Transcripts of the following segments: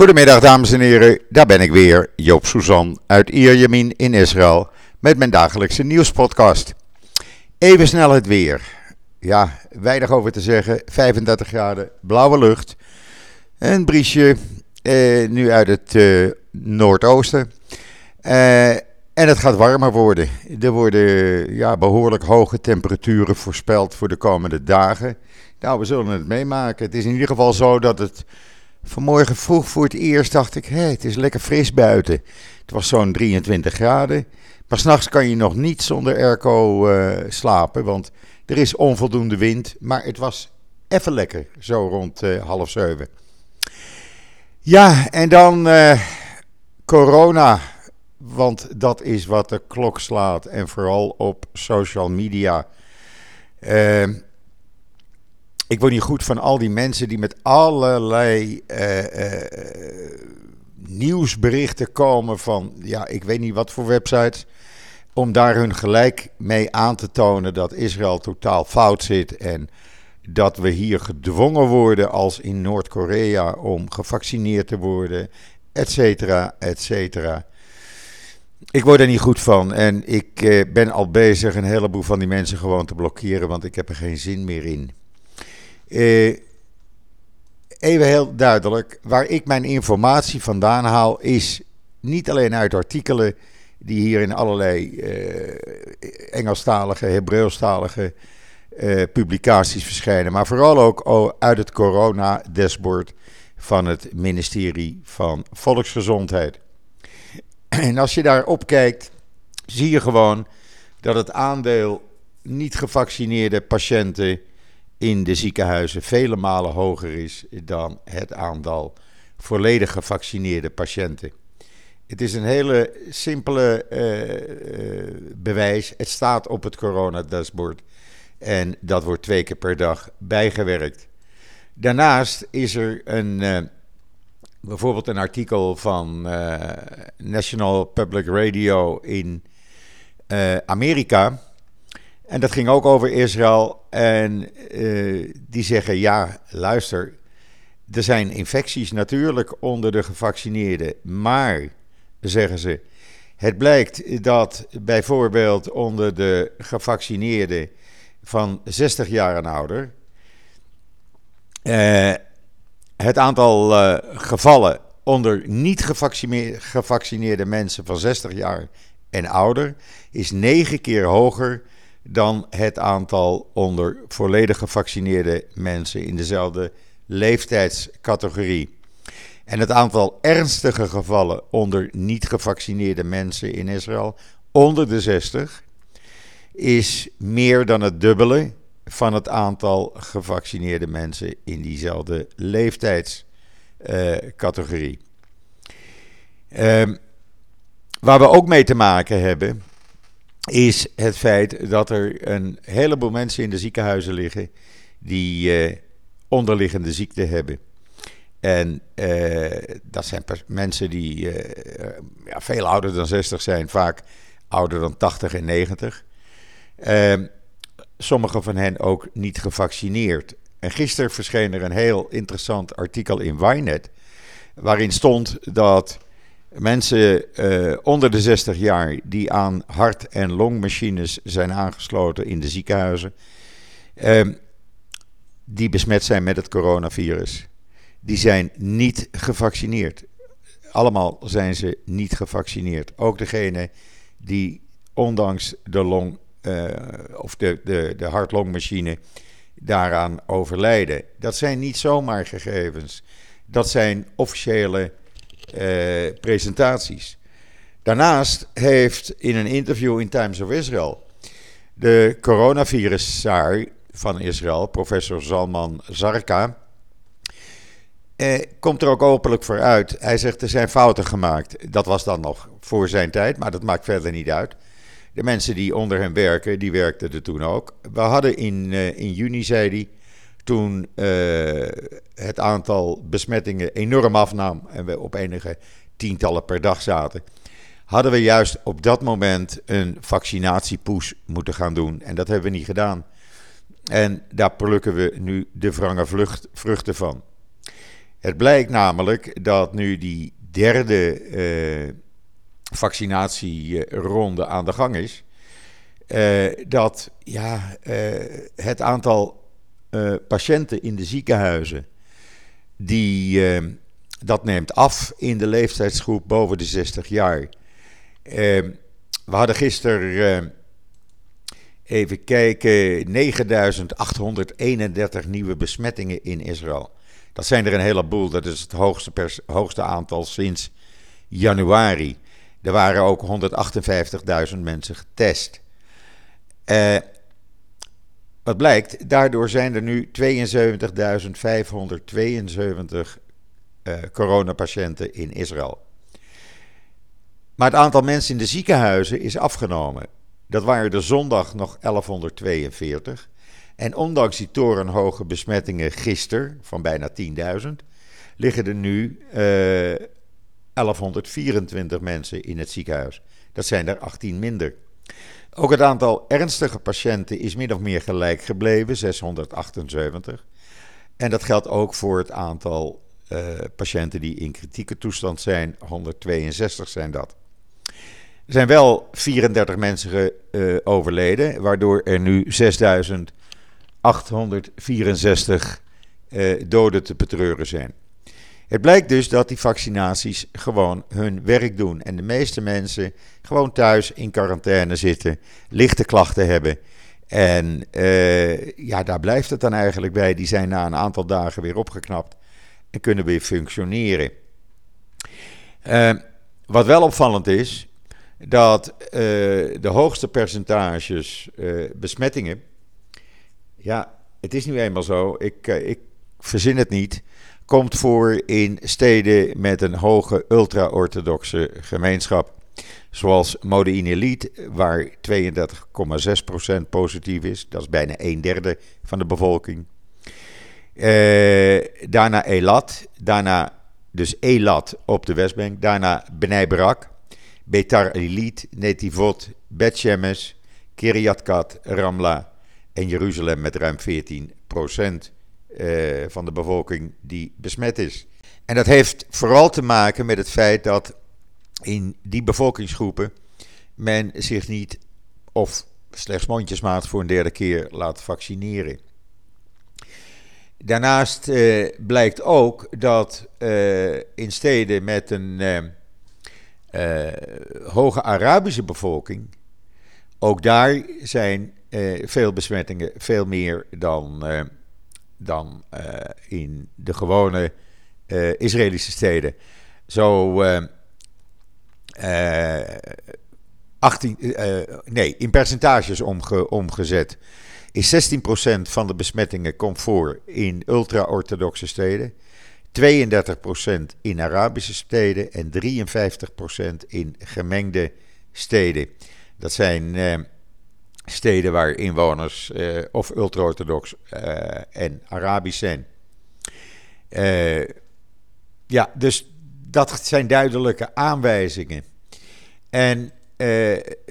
Goedemiddag dames en heren, daar ben ik weer, Joop Suzan uit Ierjemien in Israël met mijn dagelijkse nieuwspodcast. Even snel het weer. Ja, weinig over te zeggen, 35 graden, blauwe lucht, een briesje eh, nu uit het eh, noordoosten. Eh, en het gaat warmer worden. Er worden ja, behoorlijk hoge temperaturen voorspeld voor de komende dagen. Nou, we zullen het meemaken. Het is in ieder geval zo dat het vanmorgen vroeg voor het eerst dacht ik, hé, het is lekker fris buiten. Het was zo'n 23 graden. Maar s'nachts kan je nog niet zonder airco uh, slapen, want er is onvoldoende wind. Maar het was even lekker, zo rond uh, half zeven. Ja, en dan uh, corona. Want dat is wat de klok slaat. En vooral op social media. Uh, ik word niet goed van al die mensen die met allerlei uh, uh, nieuwsberichten komen van, ja, ik weet niet wat voor websites. Om daar hun gelijk mee aan te tonen dat Israël totaal fout zit. En dat we hier gedwongen worden als in Noord-Korea om gevaccineerd te worden, et cetera, et cetera. Ik word er niet goed van en ik uh, ben al bezig een heleboel van die mensen gewoon te blokkeren, want ik heb er geen zin meer in. Uh, even heel duidelijk, waar ik mijn informatie vandaan haal, is niet alleen uit artikelen die hier in allerlei uh, Engelstalige, Hebreeuwstalige uh, publicaties verschijnen, maar vooral ook uit het corona-dashboard van het ministerie van Volksgezondheid. En als je daarop kijkt, zie je gewoon dat het aandeel niet gevaccineerde patiënten in de ziekenhuizen vele malen hoger is dan het aantal volledig gevaccineerde patiënten. Het is een hele simpele uh, uh, bewijs. Het staat op het coronadashboard en dat wordt twee keer per dag bijgewerkt. Daarnaast is er een, uh, bijvoorbeeld een artikel van National Public Radio in Amerika en dat ging ook over Israël. En uh, die zeggen: ja, luister. Er zijn infecties natuurlijk onder de gevaccineerden. Maar, zeggen ze. Het blijkt dat bijvoorbeeld onder de gevaccineerden van 60 jaar en ouder. Uh, het aantal uh, gevallen onder niet gevaccineerde mensen van 60 jaar en ouder is negen keer hoger dan het aantal onder volledig gevaccineerde mensen in dezelfde leeftijdscategorie. En het aantal ernstige gevallen onder niet gevaccineerde mensen in Israël onder de 60 is meer dan het dubbele van het aantal gevaccineerde mensen in diezelfde leeftijdscategorie. Uh, uh, waar we ook mee te maken hebben, is het feit dat er een heleboel mensen in de ziekenhuizen liggen die uh, onderliggende ziekte hebben. En uh, dat zijn mensen die uh, ja, veel ouder dan 60 zijn, vaak ouder dan 80 en 90. Ehm, sommige van hen ook niet gevaccineerd. En gisteren verscheen er een heel interessant artikel in Wynet, waarin stond dat Mensen uh, onder de 60 jaar die aan hart- en longmachines zijn aangesloten in de ziekenhuizen, uh, die besmet zijn met het coronavirus, die zijn niet gevaccineerd. Allemaal zijn ze niet gevaccineerd. Ook degene die ondanks de long uh, of de, de, de hart-longmachine daaraan overlijden. Dat zijn niet zomaar gegevens. Dat zijn officiële eh, presentaties. Daarnaast heeft in een interview in Times of Israel de coronavirus-zaar van Israël, professor Zalman Zarka, eh, komt er ook openlijk voor uit. Hij zegt er zijn fouten gemaakt. Dat was dan nog voor zijn tijd, maar dat maakt verder niet uit. De mensen die onder hem werken, die werkten er toen ook. We hadden in, uh, in juni, zei hij, toen uh, het aantal besmettingen enorm afnam en we op enige tientallen per dag zaten, hadden we juist op dat moment een vaccinatiepush moeten gaan doen. En dat hebben we niet gedaan. En daar plukken we nu de wrange vruchten van. Het blijkt namelijk dat nu die derde uh, vaccinatieronde aan de gang is, uh, dat ja, het aantal patiënten in de ziekenhuizen die dat neemt af in de leeftijdsgroep boven de 60 jaar. we hadden gisteren Even kijken, 9831 nieuwe besmettingen in Israël. Dat zijn er een heleboel, dat is het hoogste, hoogste aantal sinds januari. Er waren ook 158.000 mensen getest. Uh, wat blijkt, daardoor zijn er nu 72.572 uh, coronapatiënten in Israël. Maar het aantal mensen in de ziekenhuizen is afgenomen. Dat waren er zondag nog 1142. En ondanks die torenhoge besmettingen gisteren van bijna 10.000, liggen er nu uh, 1124 mensen in het ziekenhuis. Dat zijn er 18 minder. Ook het aantal ernstige patiënten is min of meer gelijk gebleven, 678. En dat geldt ook voor het aantal uh, patiënten die in kritieke toestand zijn, 162 zijn dat. Er zijn wel 34 mensen uh, overleden, waardoor er nu 6864 uh, doden te betreuren zijn. Het blijkt dus dat die vaccinaties gewoon hun werk doen. En de meeste mensen gewoon thuis in quarantaine zitten, lichte klachten hebben. En uh, ja, daar blijft het dan eigenlijk bij. Die zijn na een aantal dagen weer opgeknapt en kunnen weer functioneren. Uh, wat wel opvallend is, dat uh, de hoogste percentages uh, besmettingen. Ja, het is nu eenmaal zo. Ik, ik verzin het niet. Komt voor in steden met een hoge ultra-orthodoxe gemeenschap. Zoals Mode waar 32,6% positief is. Dat is bijna een derde van de bevolking. daarna Elat. Daarna dus Elat op de Westbank. Daarna Benai Barak Betar Elit, Netivot, Bet-Shemesh, Kiryat Kat, Ramla en Jeruzalem met ruim 14 procent eh, van de bevolking die besmet is. En dat heeft vooral te maken met het feit dat in die bevolkingsgroepen men zich niet of slechts mondjesmaat voor een derde keer laat vaccineren. Daarnaast eh, blijkt ook dat uh, in steden met een hoge Arabische bevolking, ook daar zijn veel besmettingen, veel meer dan, dan in de gewone Israëlische steden. Zo 18, nee, in percentages omge, omgezet. Is 16% van de besmettingen komt voor in ultra-orthodoxe steden. 32% in Arabische steden en 53% in gemengde steden. Dat zijn eh, steden waar inwoners eh, of ultra-orthodox eh, en Arabisch zijn. Eh, ja, dus dat zijn duidelijke aanwijzingen. En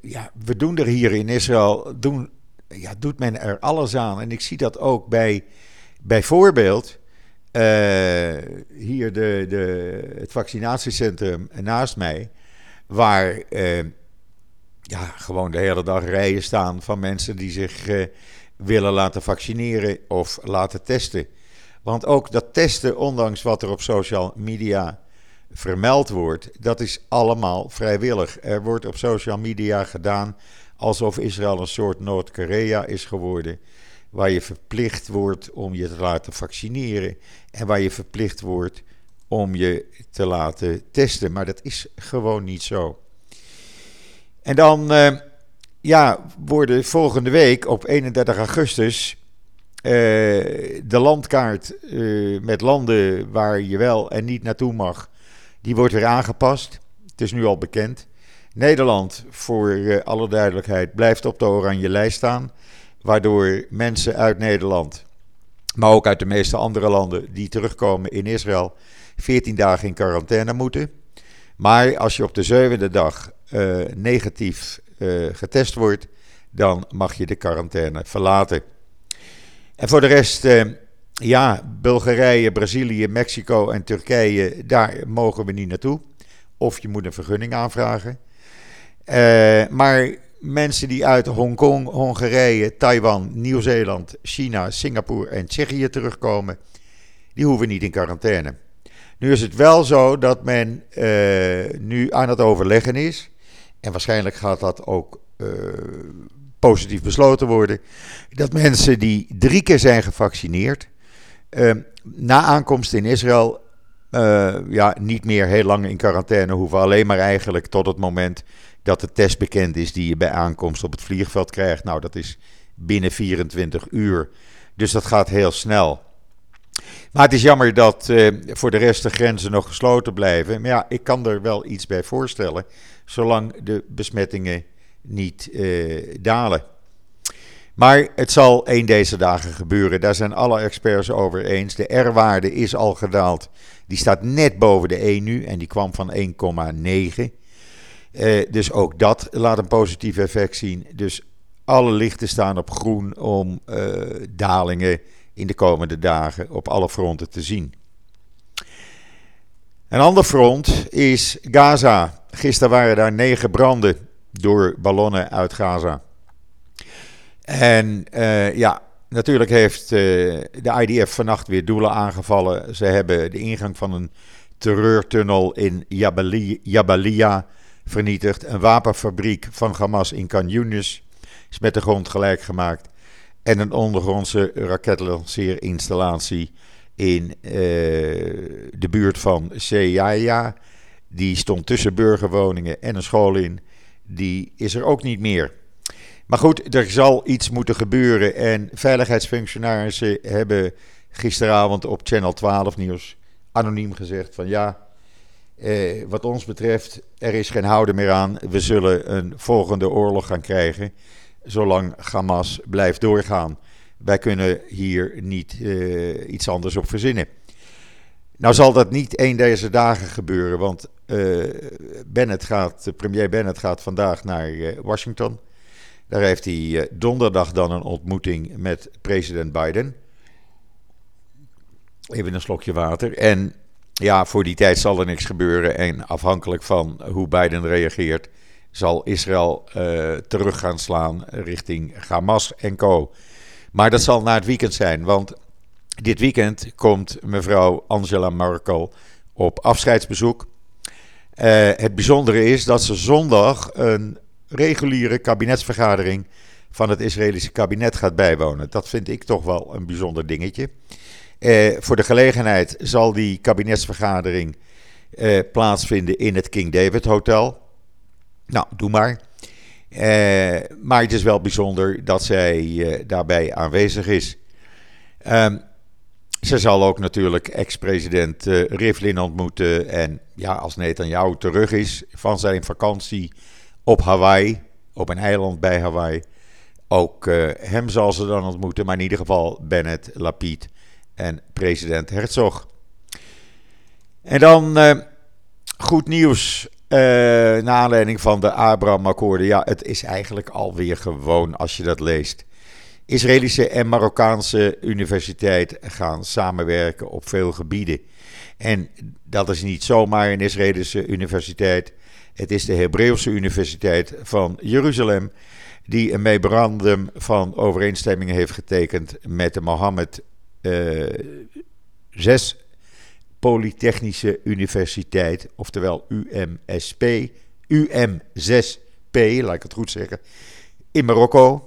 ja, we doen er hier in Israël, doen, ja, doet men er alles aan. En ik zie dat ook bij, bijvoorbeeld hier de, de, het vaccinatiecentrum naast mij, waar ja, gewoon de hele dag rijen staan van mensen die zich uh, willen laten vaccineren of laten testen. Want ook dat testen, ondanks wat er op social media vermeld wordt, dat is allemaal vrijwillig. Er wordt op social media gedaan alsof Israël een soort Noord-Korea is geworden waar je verplicht wordt om je te laten vaccineren en waar je verplicht wordt om je te laten testen. Maar dat is gewoon niet zo. En dan uh, ja, worden volgende week op 31 augustus uh, de landkaart uh, met landen waar je wel en niet naartoe mag, die wordt weer aangepast. Het is nu al bekend. Nederland, voor alle duidelijkheid, blijft op de oranje lijst staan. Waardoor mensen uit Nederland, maar ook uit de meeste andere landen die terugkomen in Israël, 14 dagen in quarantaine moeten. Maar als je op de zevende dag uh, negatief uh, getest wordt, dan mag je de quarantaine verlaten. En voor de rest uh, ja, Bulgarije, Brazilië, Mexico en Turkije, daar mogen we niet naartoe. Of je moet een vergunning aanvragen. Maar mensen die uit Hongkong, Hongarije, Taiwan, Nieuw-Zeeland, China, Singapore en Tsjechië terugkomen, die hoeven niet in quarantaine. Nu is het wel zo dat men uh, nu aan het overleggen is. En waarschijnlijk gaat dat ook uh, positief besloten worden. Dat mensen die drie keer zijn gevaccineerd. Uh, na aankomst in Israël. ja, niet meer heel lang in quarantaine hoeven. Alleen maar eigenlijk tot het moment dat de test bekend is die je bij aankomst op het vliegveld krijgt. Nou, dat is binnen 24 uur. Dus dat gaat heel snel. Maar het is jammer dat uh, voor de rest de grenzen nog gesloten blijven. Maar ja, ik kan er wel iets bij voorstellen, zolang de besmettingen niet uh, dalen. Maar het zal één deze dagen gebeuren. Daar zijn alle experts over eens. De R-waarde is al gedaald. Die staat net boven de 1 nu en die kwam van 1,9. Uh, dus ook dat laat een positief effect zien. Dus alle lichten staan op groen om dalingen in de komende dagen op alle fronten te zien. Een ander front is Gaza. Gisteren waren daar negen branden door ballonnen uit Gaza. En uh, ja, natuurlijk heeft uh, de IDF vannacht weer doelen aangevallen. Ze hebben de ingang van een terreurtunnel in Jabalia vernietigd. Een wapenfabriek van Hamas in Khan Yunis is met de grond gelijk gemaakt. En een ondergrondse raketlanceerinstallatie in uh, de buurt van Seyaya. Die stond tussen burgerwoningen en een school in. Die is er ook niet meer. Maar goed, er zal iets moeten gebeuren. En veiligheidsfunctionarissen hebben gisteravond op Channel 12 nieuws anoniem gezegd van ja, eh, wat ons betreft, er is geen houden meer aan. We zullen een volgende oorlog gaan krijgen zolang Hamas blijft doorgaan. Wij kunnen hier niet uh, iets anders op verzinnen. Nou zal dat niet één deze dagen gebeuren, want uh, Bennett gaat, premier Bennett gaat vandaag naar uh, Washington. Daar heeft hij donderdag dan een ontmoeting met president Biden. Even een slokje water. En ja, voor die tijd zal er niks gebeuren. En afhankelijk van hoe Biden reageert, zal Israël uh, terug gaan slaan richting Hamas en co. Maar dat zal na het weekend zijn, want dit weekend komt mevrouw Angela Merkel op afscheidsbezoek. Uh, het bijzondere is dat ze zondag een reguliere kabinetsvergadering van het Israëlische kabinet gaat bijwonen. Dat vind ik toch wel een bijzonder dingetje. Uh, voor de gelegenheid zal die kabinetsvergadering plaatsvinden in het King David Hotel. Nou, doe maar. Uh, maar het is wel bijzonder dat zij uh, daarbij aanwezig is. Um, ze zal ook natuurlijk ex-president uh, Rivlin ontmoeten. En ja, als Netanyahu terug is van zijn vakantie op Hawaii, op een eiland bij Hawaii. Ook hem zal ze dan ontmoeten, maar in ieder geval Bennett, Lapid en president Herzog. En dan goed nieuws uh, naar aanleiding van de Abraham-akkoorden. Ja, het is eigenlijk alweer gewoon als je dat leest. Israëlische en Marokkaanse universiteit gaan samenwerken op veel gebieden. En dat is niet zomaar een Israëlische universiteit. Het is de Hebreeuwse Universiteit van Jeruzalem, die een memorandum van overeenstemming heeft getekend met de Mohammed uh, 6 Polytechnische Universiteit, oftewel UMSP, UM6P, laat ik het goed zeggen, in Marokko.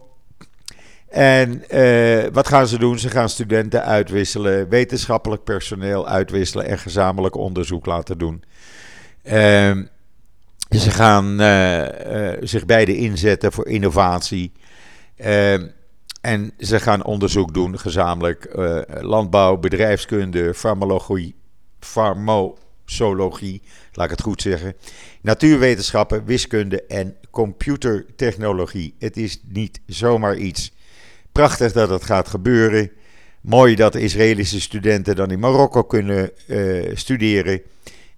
En uh, wat gaan ze doen? Ze gaan studenten uitwisselen, wetenschappelijk personeel uitwisselen en gezamenlijk onderzoek laten doen. Uh, ze gaan uh, zich beide inzetten voor innovatie. Ehm, en ze gaan onderzoek doen, gezamenlijk landbouw, bedrijfskunde, farmacologie, farmacologie, laat ik het goed zeggen, natuurwetenschappen, wiskunde en computertechnologie. Het is niet zomaar iets. Prachtig dat het gaat gebeuren. Mooi dat Israëlische studenten dan in Marokko kunnen uh, studeren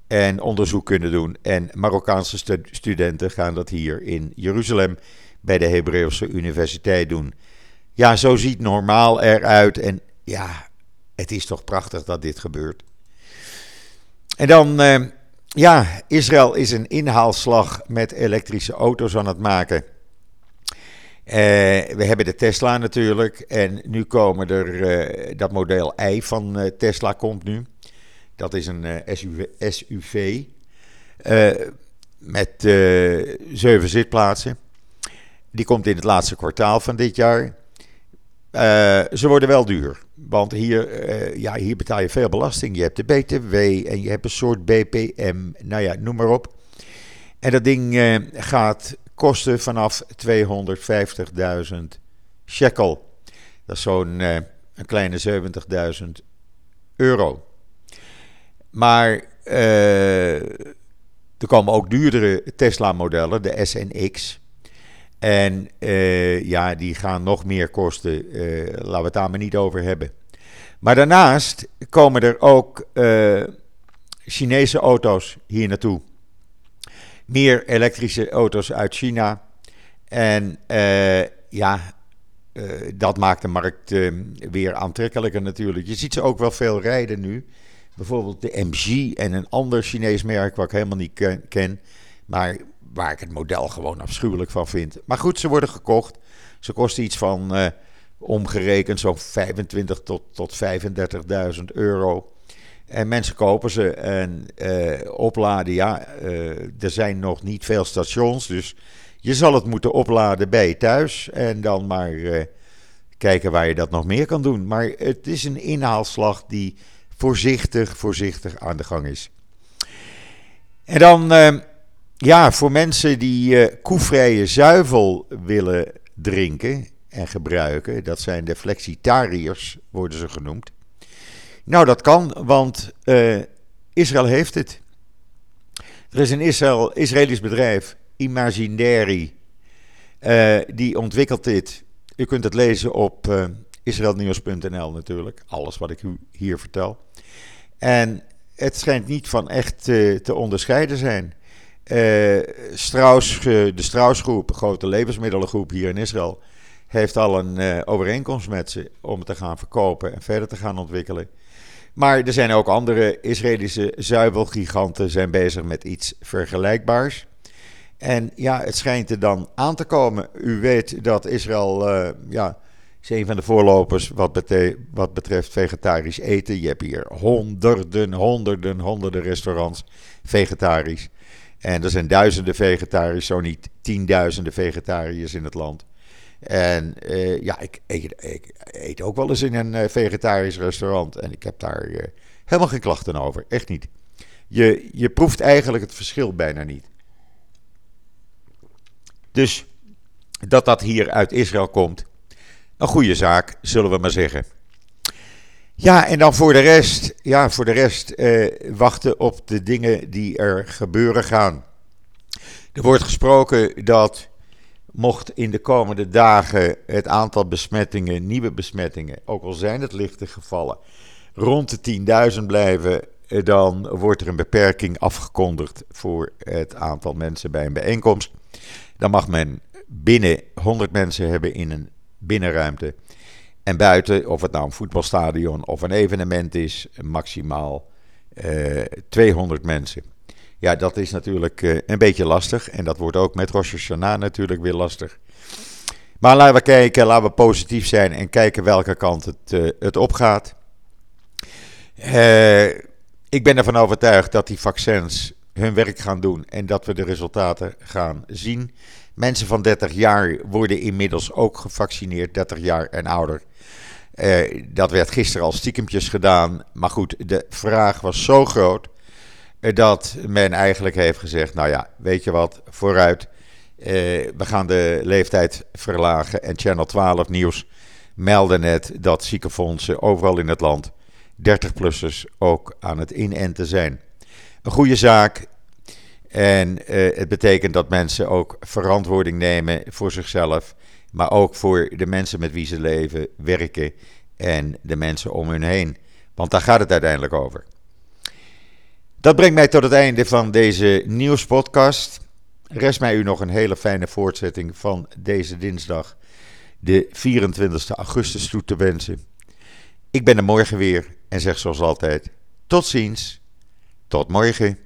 en onderzoek kunnen doen. En Marokkaanse stu studenten gaan dat hier in Jeruzalem bij de Hebreeuwse Universiteit doen. Ja, zo ziet normaal eruit. En ja, het is toch prachtig dat dit gebeurt. En dan, uh, ja, Israël is een inhaalslag met elektrische auto's aan het maken. Uh, we hebben de Tesla natuurlijk. En nu komen er, uh, dat model I van Tesla komt nu. Dat is een SUV. SUV met zeven zitplaatsen. Die komt in het laatste kwartaal van dit jaar. Uh, ze worden wel duur. Want hier, uh, ja, hier betaal je veel belasting. Je hebt de BTW en je hebt een soort BPM. Nou ja, noem maar op. En dat ding uh, gaat kosten vanaf 250.000 shekel. Dat is zo'n een kleine 70.000 euro. Maar er komen ook duurdere Tesla-modellen, de SNX. En uh, ja, die gaan nog meer kosten. Uh, laten we het daar maar niet over hebben. Maar daarnaast komen er ook uh, Chinese auto's hier naartoe. Meer elektrische auto's uit China. En ja, dat maakt de markt weer aantrekkelijker natuurlijk. Je ziet ze ook wel veel rijden nu. Bijvoorbeeld de MG en een ander Chinees merk wat ik helemaal niet ken. Maar waar ik het model gewoon afschuwelijk van vind. Maar goed, ze worden gekocht. Ze kosten iets van uh, omgerekend zo'n 25 tot, tot 35.000 euro. En mensen kopen ze en uh, opladen. Ja, uh, er zijn nog niet veel stations. Dus je zal het moeten opladen bij je thuis. En dan maar kijken waar je dat nog meer kan doen. Maar het is een inhaalslag die voorzichtig, voorzichtig aan de gang is. En dan ja, voor mensen die uh, koevrije zuivel willen drinken en gebruiken, dat zijn de flexitariërs, worden ze genoemd. Nou, dat kan, want uh, Israël heeft het. Er is een Israël, Israëlisch bedrijf, Imaginary, uh, die ontwikkelt dit. U kunt het lezen op uh, natuurlijk, alles wat ik u hier vertel. En het schijnt niet van echt te onderscheiden zijn. Uh, Strauss, de Strauss-groep, grote levensmiddelengroep hier in Israël, heeft al een uh, overeenkomst met ze om te gaan verkopen en verder te gaan ontwikkelen. Maar er zijn ook andere Israëlische zuivelgiganten zijn bezig met iets vergelijkbaars. En ja, het schijnt er dan aan te komen. U weet dat Israël ja, is een van de voorlopers wat, wat betreft vegetarisch eten. Je hebt hier honderden, honderden, honderden restaurants vegetarisch. En er zijn duizenden vegetariërs, zo niet tienduizenden vegetariërs in het land. En uh, ja, ik, eet ook wel eens in een uh, vegetarisch restaurant. En ik heb daar uh, helemaal geen klachten over. Echt niet. Je, je proeft eigenlijk het verschil bijna niet. Dus dat dat hier uit Israël komt, een goede zaak, zullen we maar zeggen. Ja, en dan voor de rest, ja, voor de rest eh, wachten op de dingen die er gebeuren gaan. Er wordt gesproken dat mocht in de komende dagen het aantal besmettingen, nieuwe besmettingen, ook al zijn het lichte gevallen, rond de 10.000 blijven, eh, dan wordt er een beperking afgekondigd voor het aantal mensen bij een bijeenkomst. Dan mag men binnen 100 mensen hebben in een binnenruimte. En buiten, of het nou een voetbalstadion of een evenement is, maximaal uh, eh, 200 mensen. Ja, dat is natuurlijk uh, een beetje lastig. En dat wordt ook met Rosh Hashanah natuurlijk weer lastig. Maar laten we kijken, laten we positief zijn en kijken welke kant het, uh, het opgaat. ik ben ervan overtuigd dat die vaccins hun werk gaan doen en dat we de resultaten gaan zien. Mensen van 30 jaar worden inmiddels ook gevaccineerd, 30 jaar en ouder. Uh, dat werd gisteren al stiekempjes gedaan. Maar goed, de vraag was zo groot uh, dat men eigenlijk heeft gezegd: Nou ja, weet je wat, vooruit. Uh, we gaan de leeftijd verlagen. En Channel 12 Nieuws meldde net dat ziekenfondsen overal in het land 30-plussers ook aan het inenten zijn. Een goede zaak. En het betekent dat mensen ook verantwoording nemen voor zichzelf maar ook voor de mensen met wie ze leven, werken en de mensen om hun heen. Want daar gaat het uiteindelijk over. Dat brengt mij tot het einde van deze nieuwspodcast. Rest mij u nog een hele fijne voortzetting van deze dinsdag, de 24 augustus, toe te wensen. Ik ben er morgen weer en zeg zoals altijd: tot ziens, tot morgen.